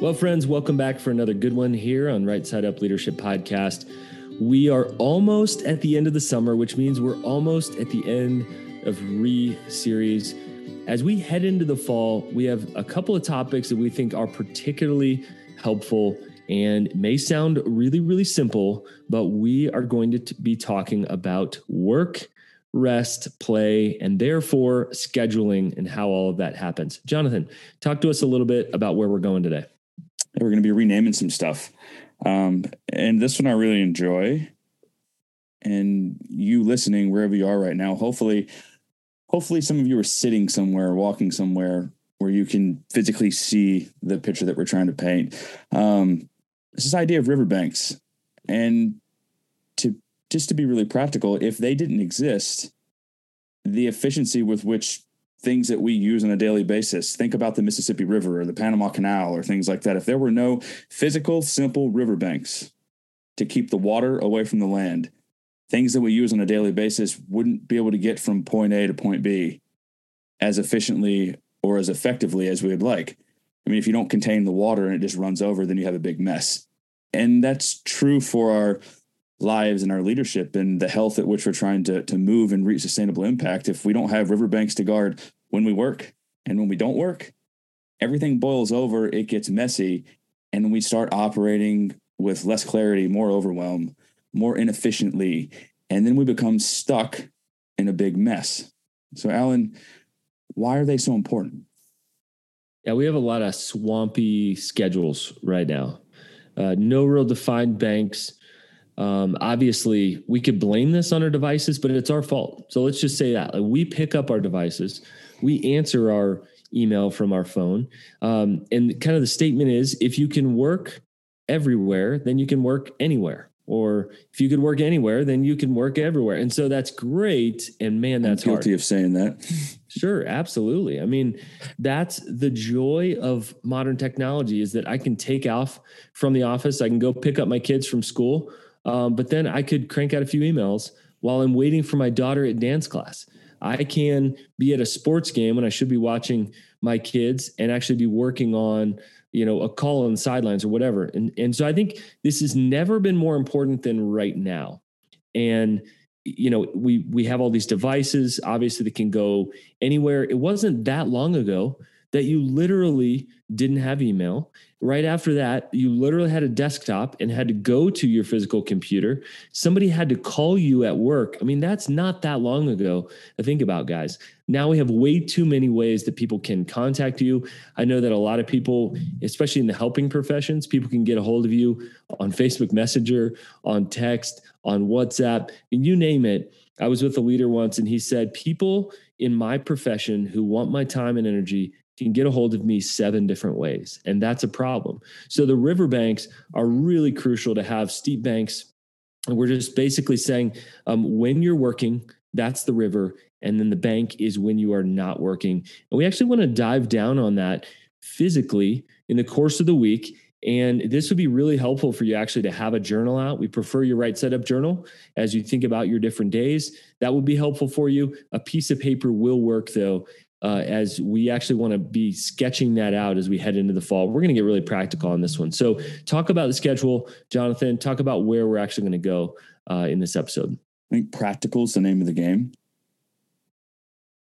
Well, friends, welcome back for another good one here on Right Side Up Leadership Podcast. We are almost at the end of the summer, which means we're almost at the end of Re series. As we head into the fall, we have a couple of topics that we think are particularly helpful and may sound really, really simple, but we are going to be talking about work, rest, play, and therefore scheduling and how all of that happens. Jonathan, talk to us a little bit about where we're going today we're going to be renaming some stuff. Um, and this one I really enjoy. And you listening wherever you are right now, hopefully, hopefully some of you are sitting somewhere, walking somewhere where you can physically see the picture that we're trying to paint. Um, this idea of riverbanks, and to just to be really practical, if they didn't exist, the efficiency with which things that we use on a daily basis. Think about the Mississippi River or the Panama Canal or things like that. If there were no physical, simple riverbanks to keep the water away from the land, things that we use on a daily basis wouldn't be able to get from point A to point B as efficiently or as effectively as we would like. I mean, if you don't contain the water and it just runs over, then you have a big mess. And that's true for our lives and our leadership and the health at which we're trying to, to move and reach sustainable impact if we don't have riverbanks to guard when we work and when we don't work everything boils over it gets messy and we start operating with less clarity more overwhelm more inefficiently and then we become stuck in a big mess. So alan why are they so important? Yeah we have a lot of swampy schedules right now. Uh, no real defined banks um, obviously, we could blame this on our devices, but it's our fault. So let's just say that like, we pick up our devices, we answer our email from our phone, um, and kind of the statement is: if you can work everywhere, then you can work anywhere. Or if you could work anywhere, then you can work everywhere. And so that's great. And man, that's I'm guilty hard. of saying that. Sure, absolutely. I mean, that's the joy of modern technology is that I can take off from the office. I can go pick up my kids from school um, but then I could crank out a few emails while I'm waiting for my daughter at dance class. I can be at a sports game when I should be watching my kids and actually be working on, you know, a call on the sidelines or whatever. And and so I think this has never been more important than right now. And you know, we we have all these devices, obviously that can go anywhere. It wasn't that long ago that you literally didn't have email. Right after that, you literally had a desktop and had to go to your physical computer. Somebody had to call you at work. I mean, that's not that long ago to think about, guys. Now we have way too many ways that people can contact you. I know that a lot of people, especially in the helping professions, people can get a hold of you on Facebook Messenger, on text, on WhatsApp, and you name it. I was with a leader once and he said, People in my profession who want my time and energy can get a hold of me seven different ways. And that's a problem. So the riverbanks are really crucial to have steep banks. And we're just basically saying um, when you're working, that's the river. And then the bank is when you are not working. And we actually want to dive down on that physically in the course of the week. And this would be really helpful for you actually to have a journal out. We prefer your right side up journal as you think about your different days. That would be helpful for you. A piece of paper will work though uh, as we actually want to be sketching that out as we head into the fall. We're going to get really practical on this one. So, talk about the schedule, Jonathan. Talk about where we're actually going to go uh, in this episode. I think practical is the name of the game.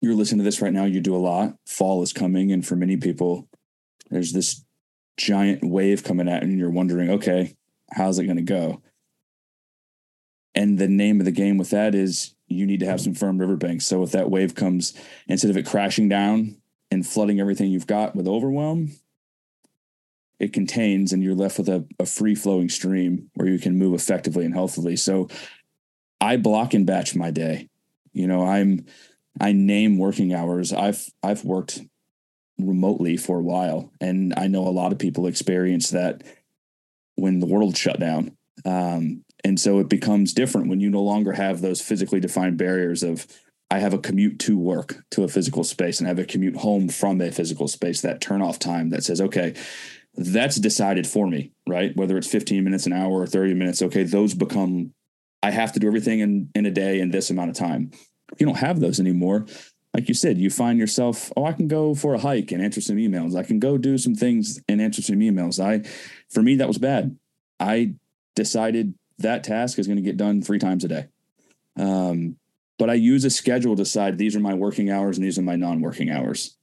You're listening to this right now. You do a lot. Fall is coming, and for many people, there's this giant wave coming at, and you're wondering, okay, how's it going to go? And the name of the game with that is you need to have some firm riverbanks. So if that wave comes, instead of it crashing down and flooding everything you've got with overwhelm, it contains and you're left with a, a free flowing stream where you can move effectively and healthily. So I block and batch my day. You know, I'm I name working hours. I've I've worked remotely for a while, and I know a lot of people experience that when the world shut down. Um, and so it becomes different when you no longer have those physically defined barriers of I have a commute to work to a physical space and I have a commute home from a physical space, that turn off time that says, okay, that's decided for me, right? Whether it's 15 minutes, an hour, or 30 minutes, okay, those become, I have to do everything in, in a day in this amount of time. You don't have those anymore, like you said, you find yourself, oh, I can go for a hike and answer some emails. I can go do some things and answer some emails. I, for me, that was bad. I decided that task is going to get done three times a day. Um, but I use a schedule to decide these are my working hours and these are my non working hours.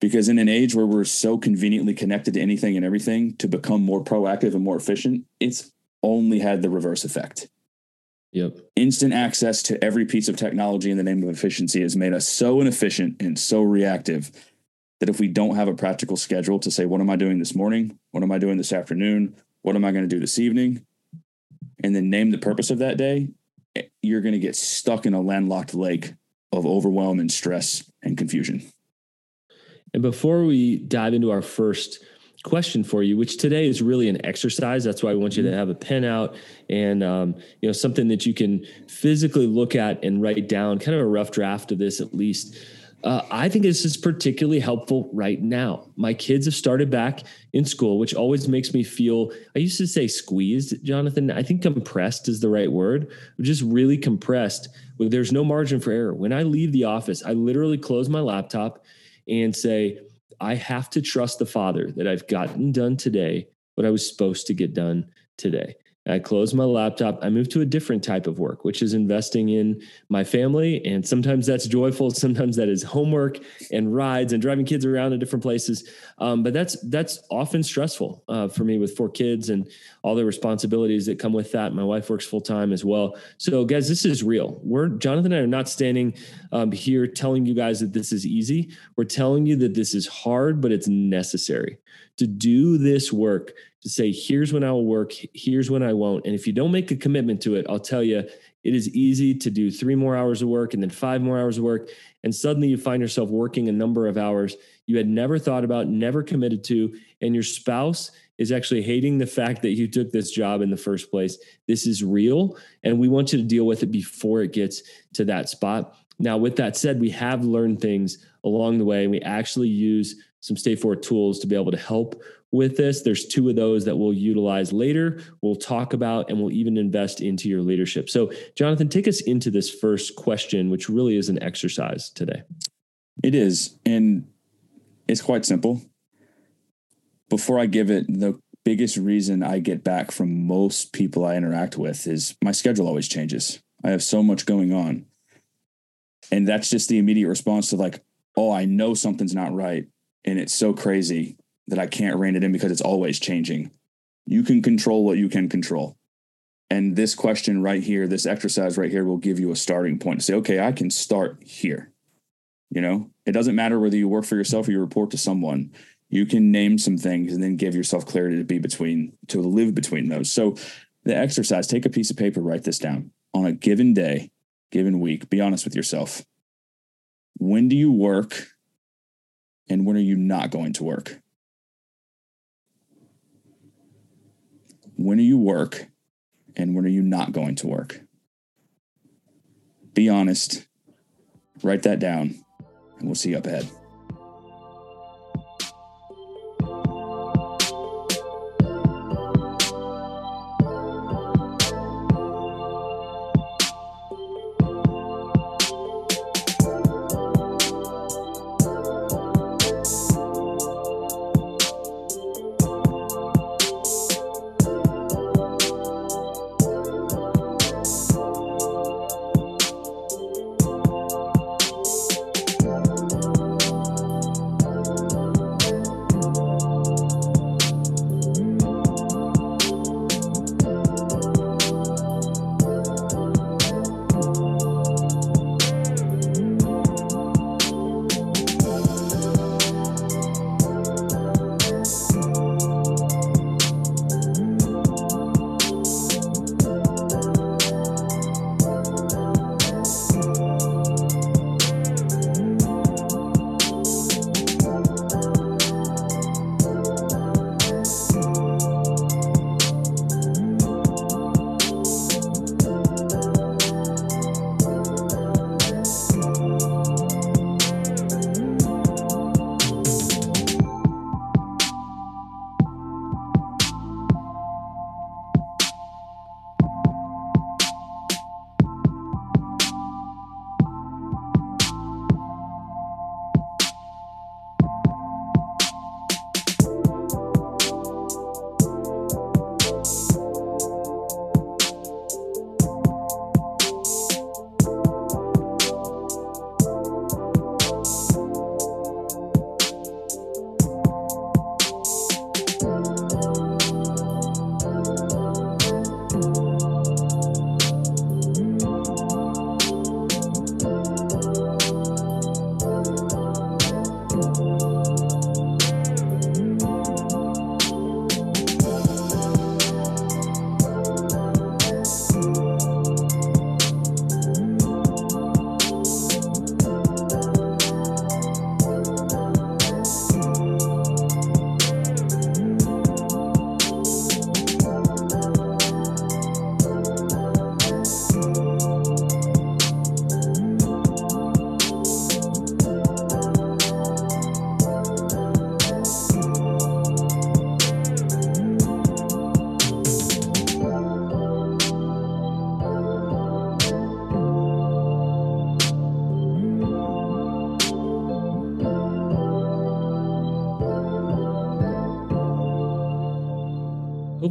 Because in an age where we're so conveniently connected to anything and everything to become more proactive and more efficient, it's only had the reverse effect. Yep. Instant access to every piece of technology in the name of efficiency has made us so inefficient and so reactive that if we don't have a practical schedule to say, what am I doing this morning? What am I doing this afternoon? What am I going to do this evening? And then name the purpose of that day, eh, you're going to get stuck in a landlocked lake of overwhelm and stress and confusion. And before we dive into our first question for you, which today is really an exercise. That's why I want you to mm-hmm. have a pen out and um, you know something that you can physically look at and write down, kind of a rough draft of this at least. Uh, I think this is particularly helpful right now. My kids have started back in school, which always makes me feel. I used to say squeezed, Jonathan. I think compressed is the right word. Just really compressed. There's no margin for error. When I leave the office, I literally close my laptop and say, I have to trust the Father that I've gotten done today what I was supposed to get done today. I close my laptop. I move to a different type of work, which is investing in my family. And sometimes that's joyful. Sometimes that is homework and rides and driving kids around to different places. Um, but that's that's often stressful uh, for me with four kids and all the responsibilities that come with that. My wife works full time as well. So, guys, this is real. We're Jonathan and I are not standing um, here telling you guys that this is easy. We're telling you that this is hard, but it's necessary to do this work to say, here's when I will work, here's when I won't. And if you don't make a commitment to it, I'll tell you, it is easy to do three more hours of work and then five more hours of work. And suddenly you find yourself working a number of hours you had never thought about, never committed to. And your spouse is actually hating the fact that you took this job in the first place. This is real. And we want you to deal with it before it gets to that spot. Now, with that said, we have learned things along the way. And we actually use some Stay Forth tools to be able to help with this. There's two of those that we'll utilize later, we'll talk about, and we'll even invest into your leadership. So, Jonathan, take us into this first question, which really is an exercise today. It is. And it's quite simple. Before I give it, the biggest reason I get back from most people I interact with is my schedule always changes. I have so much going on. And that's just the immediate response to, like, oh, I know something's not right. And it's so crazy that I can't rein it in because it's always changing. You can control what you can control. And this question right here, this exercise right here will give you a starting point to say, okay, I can start here. You know, it doesn't matter whether you work for yourself or you report to someone. You can name some things and then give yourself clarity to be between, to live between those. So, the exercise, take a piece of paper, write this down on a given day, given week. Be honest with yourself. When do you work and when are you not going to work? When do you work and when are you not going to work? Be honest, write that down, and we'll see you up ahead.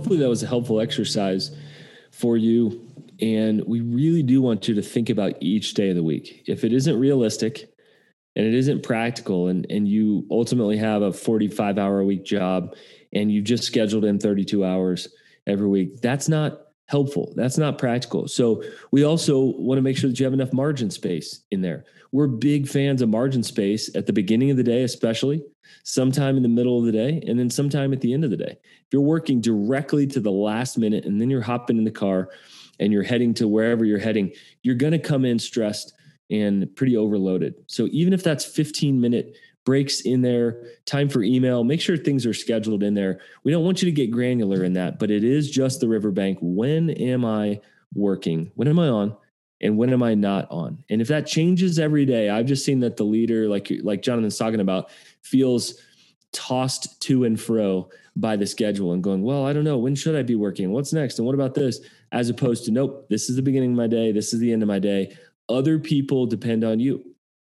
Hopefully that was a helpful exercise for you. And we really do want you to think about each day of the week. If it isn't realistic and it isn't practical, and, and you ultimately have a 45 hour a week job and you've just scheduled in 32 hours every week, that's not helpful. That's not practical. So we also want to make sure that you have enough margin space in there. We're big fans of margin space at the beginning of the day, especially sometime in the middle of the day, and then sometime at the end of the day. If you're working directly to the last minute and then you're hopping in the car and you're heading to wherever you're heading, you're going to come in stressed and pretty overloaded. So even if that's 15 minute breaks in there, time for email, make sure things are scheduled in there. We don't want you to get granular in that, but it is just the riverbank. When am I working? When am I on? And when am I not on? And if that changes every day, I've just seen that the leader, like like Jonathan's talking about, feels tossed to and fro by the schedule and going, well, I don't know, when should I be working? What's next? And what about this? As opposed to, nope, this is the beginning of my day. This is the end of my day. Other people depend on you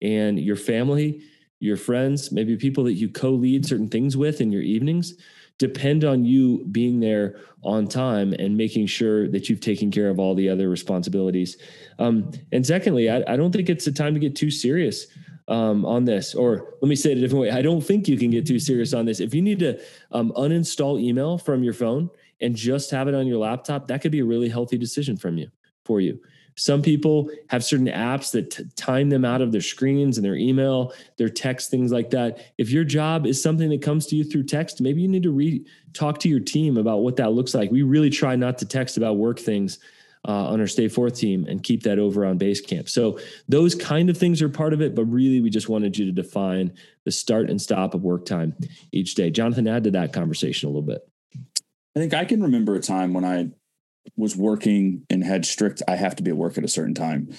and your family your friends, maybe people that you co lead certain things with in your evenings, depend on you being there on time and making sure that you've taken care of all the other responsibilities. Um, and secondly, I, I, don't think it's a time to get too serious um, on this. Or let me say it a different way I don't think you can get too serious on this. If you need to um, uninstall email from your phone and just have it on your laptop, that could be a really healthy decision from you for you. Some people have certain apps that t- time them out of their screens and their email, their text, things like that. If your job is something that comes to you through text, maybe you need to re- talk to your team about what that looks like. We really try not to text about work things uh, on our Stay Forth team and keep that over on Basecamp. So those kind of things are part of it, but really we just wanted you to define the start and stop of work time each day. Jonathan, add to that conversation a little bit. I think I can remember a time when I was working and had strict I have to be at work at a certain time.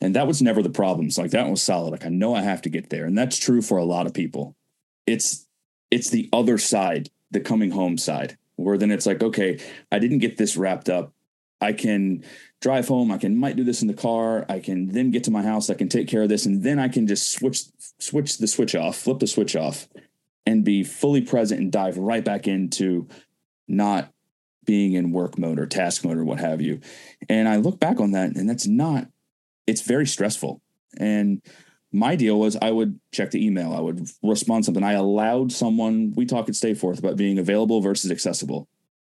And that was never the problem. So like that was solid. Like I know I have to get there. And that's true for a lot of people. It's it's the other side, the coming home side, where then it's like, okay, I didn't get this wrapped up. I can drive home. I can might do this in the car. I can then get to my house. I can take care of this, and then I can just switch switch the switch off, flip the switch off, and be fully present and dive right back into not being in work mode or task mode or what have you. And I look back on that and that's not, it's very stressful. And my deal was I would check the email, I would respond something. I allowed someone, we talk at Stay Forth about being available versus accessible.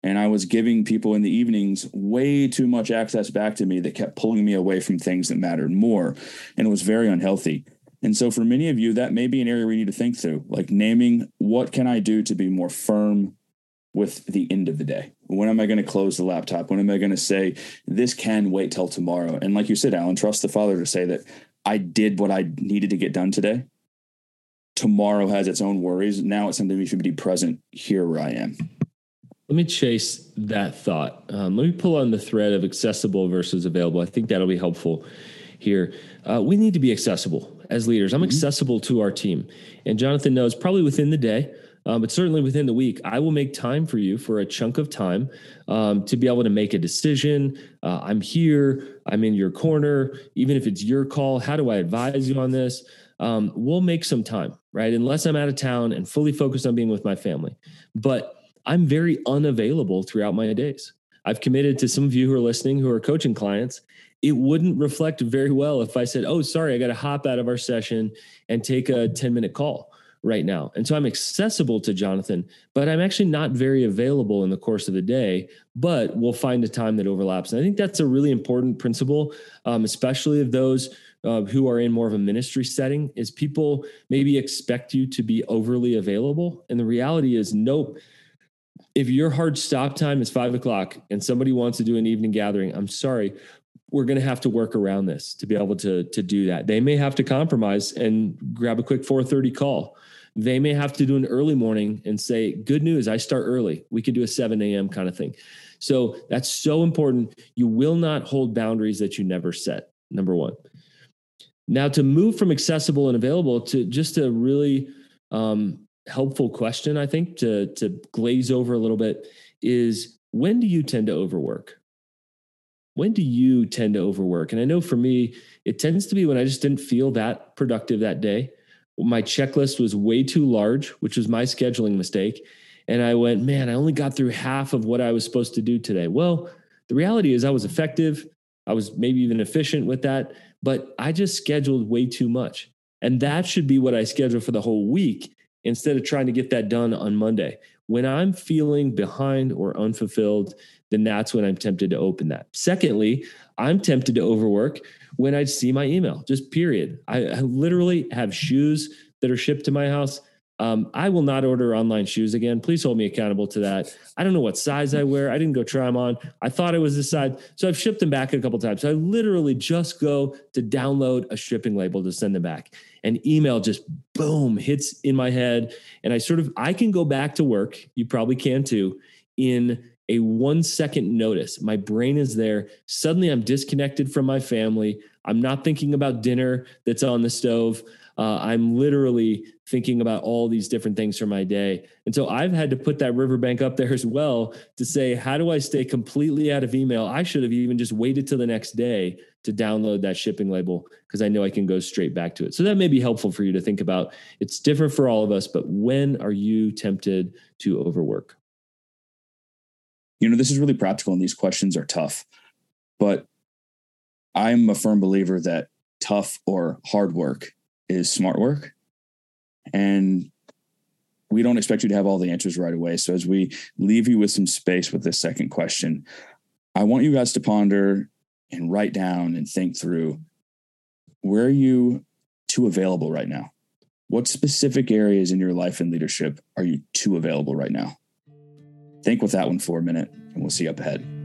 And I was giving people in the evenings way too much access back to me that kept pulling me away from things that mattered more. And it was very unhealthy. And so for many of you, that may be an area we need to think through, like naming what can I do to be more firm with the end of the day. When am I going to close the laptop? When am I going to say this can wait till tomorrow? And like you said, Alan, trust the Father to say that I did what I needed to get done today. Tomorrow has its own worries. Now it's something we should be present here where I am. Let me chase that thought. Um, let me pull on the thread of accessible versus available. I think that'll be helpful here. Uh, we need to be accessible as leaders. I'm mm-hmm. accessible to our team. And Jonathan knows probably within the day, um, but certainly within the week, I will make time for you for a chunk of time um, to be able to make a decision. Uh, I'm here. I'm in your corner. Even if it's your call, how do I advise you on this? Um, we'll make some time, right? Unless I'm out of town and fully focused on being with my family. But I'm very unavailable throughout my days. I've committed to some of you who are listening who are coaching clients. It wouldn't reflect very well if I said, Oh, sorry, I got to hop out of our session and take a 10 minute call right now. And so I'm accessible to Jonathan, but I'm actually not very available in the course of the day, but we'll find a time that overlaps. And I think that's a really important principle, um, especially of those uh, who are in more of a ministry setting, is people maybe expect you to be overly available. And the reality is, nope. If your hard stop time is five o'clock and somebody wants to do an evening gathering, I'm sorry, we're going to have to work around this to be able to to do that. They may have to compromise and grab a quick 4:30 call they may have to do an early morning and say, Good news, I start early. We could do a 7 a.m. kind of thing. So that's so important. You will not hold boundaries that you never set, number one. Now, to move from accessible and available to just a really um, helpful question, I think, to, to glaze over a little bit is when do you tend to overwork? When do you tend to overwork? And I know for me, it tends to be when I just didn't feel that productive that day my checklist was way too large, which was my scheduling mistake. and I went, man, I only got through half of what I was supposed to do today. Well, the reality is I was effective. I was maybe even efficient with that, but I just scheduled way too much. And that should be what I schedule for the whole week instead of trying to get that done on Monday. When I'm feeling behind or unfulfilled, then that's when I'm tempted to open that. Secondly, I'm tempted to overwork when I see my email, just period. I, I literally have shoes that are shipped to my house um, I will not order online shoes again. Please hold me accountable to that. I don't know what size I wear. I didn't go try them on. I thought it was this size. So I've shipped them back a couple times. So I literally just go to download a shipping label to send them back. And email just boom hits in my head. And I sort of, I can go back to work. You probably can too in a one second notice. My brain is there. Suddenly I'm disconnected from my family. I'm not thinking about dinner that's on the stove uh, I'm literally thinking about all these different things for my day. And so I've had to put that riverbank up there as well to say, how do I stay completely out of email? I should have even just waited till the next day to download that shipping label because I know I can go straight back to it. So that may be helpful for you to think about. It's different for all of us, but when are you tempted to overwork? You know, this is really practical and these questions are tough, but I'm a firm believer that tough or hard work is smart work. And we don't expect you to have all the answers right away. So as we leave you with some space with this second question, I want you guys to ponder and write down and think through where are you too available right now? What specific areas in your life and leadership are you too available right now? Think with that one for a minute and we'll see you up ahead.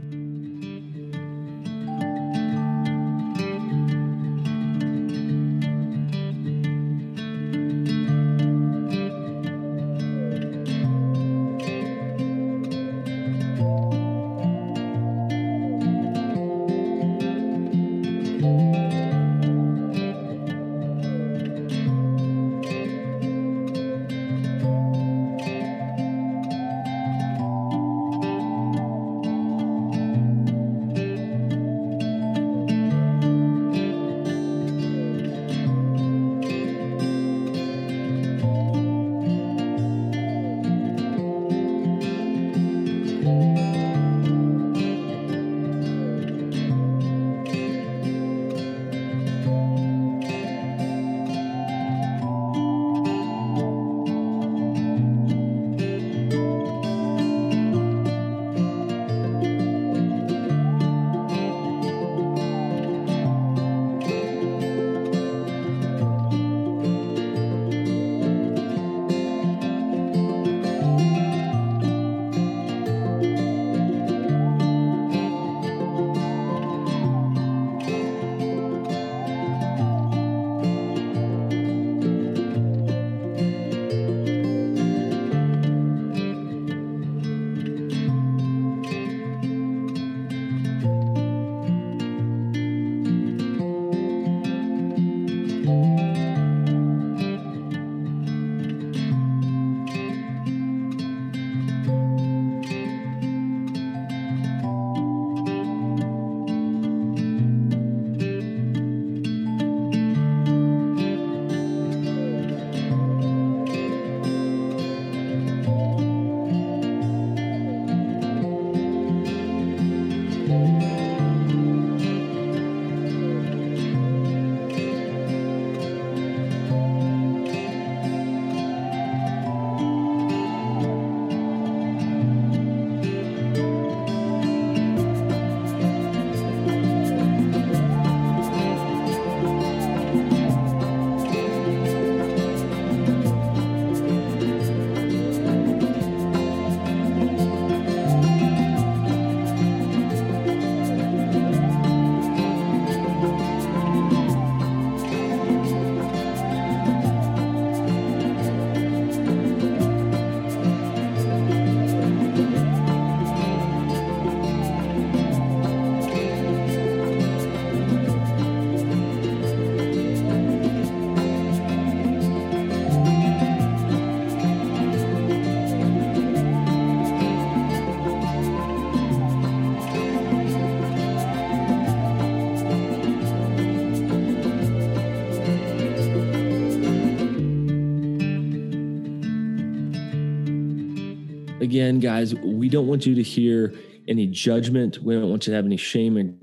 Again, guys, we don't want you to hear any judgment. We don't want you to have any shame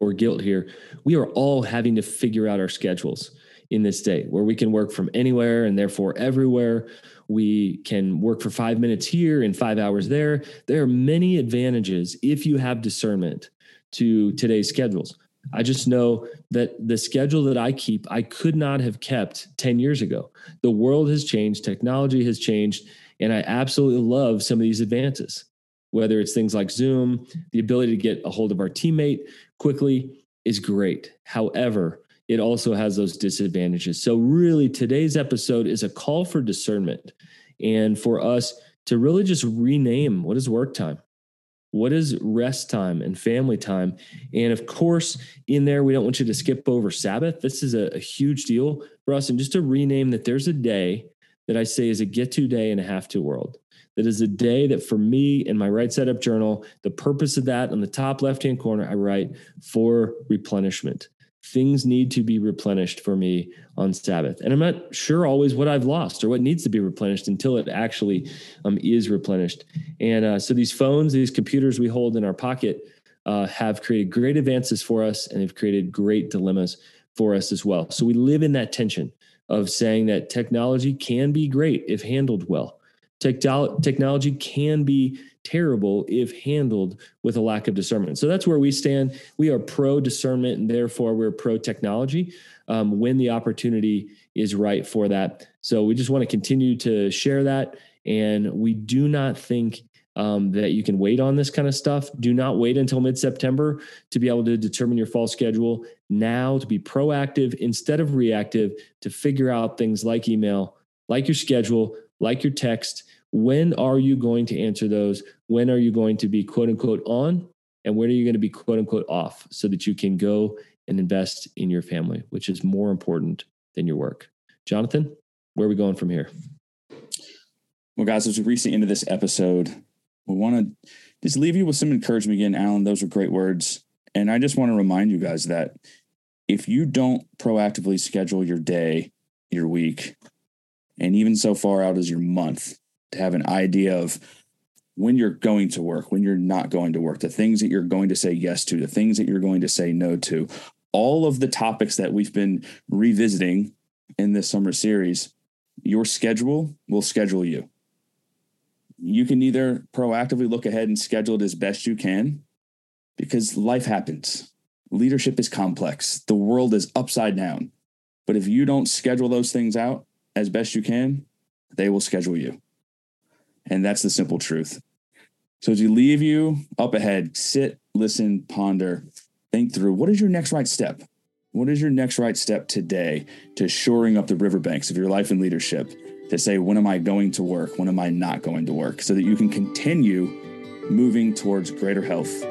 or guilt here. We are all having to figure out our schedules in this day where we can work from anywhere and therefore everywhere. We can work for five minutes here and five hours there. There are many advantages if you have discernment to today's schedules. I just know that the schedule that I keep, I could not have kept 10 years ago. The world has changed, technology has changed, and I absolutely love some of these advances, whether it's things like Zoom, the ability to get a hold of our teammate quickly is great. However, it also has those disadvantages. So, really, today's episode is a call for discernment and for us to really just rename what is work time? What is rest time and family time? And of course, in there, we don't want you to skip over Sabbath. This is a, a huge deal for us. And just to rename that there's a day that I say is a get to day and a have to world. That is a day that for me in my right side up journal, the purpose of that on the top left hand corner, I write for replenishment. Things need to be replenished for me on Sabbath. And I'm not sure always what I've lost or what needs to be replenished until it actually um, is replenished. And uh, so these phones, these computers we hold in our pocket, uh, have created great advances for us and have created great dilemmas for us as well. So we live in that tension of saying that technology can be great if handled well. technology can be terrible if handled with a lack of discernment. So that's where we stand. We are pro discernment and therefore we're pro technology um, when the opportunity is right for that. So we just want to continue to share that. And we do not think um, that you can wait on this kind of stuff. Do not wait until mid September to be able to determine your fall schedule. Now, to be proactive instead of reactive, to figure out things like email, like your schedule, like your text. When are you going to answer those? When are you going to be quote unquote on? And when are you going to be quote unquote off so that you can go and invest in your family, which is more important than your work? Jonathan, where are we going from here? Well, guys, as we reach the end of this episode, we want to just leave you with some encouragement again, Alan. Those are great words. And I just want to remind you guys that if you don't proactively schedule your day, your week, and even so far out as your month to have an idea of when you're going to work, when you're not going to work, the things that you're going to say yes to, the things that you're going to say no to, all of the topics that we've been revisiting in this summer series, your schedule will schedule you. You can either proactively look ahead and schedule it as best you can because life happens. Leadership is complex. The world is upside down. But if you don't schedule those things out as best you can, they will schedule you. And that's the simple truth. So as you leave you up ahead, sit, listen, ponder, think through what is your next right step? What is your next right step today to shoring up the riverbanks of your life and leadership? to say, when am I going to work? When am I not going to work? So that you can continue moving towards greater health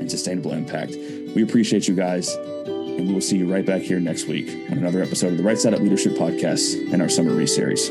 and sustainable impact. We appreciate you guys, and we will see you right back here next week on another episode of the Right Side Up Leadership Podcast and our Summer Re series.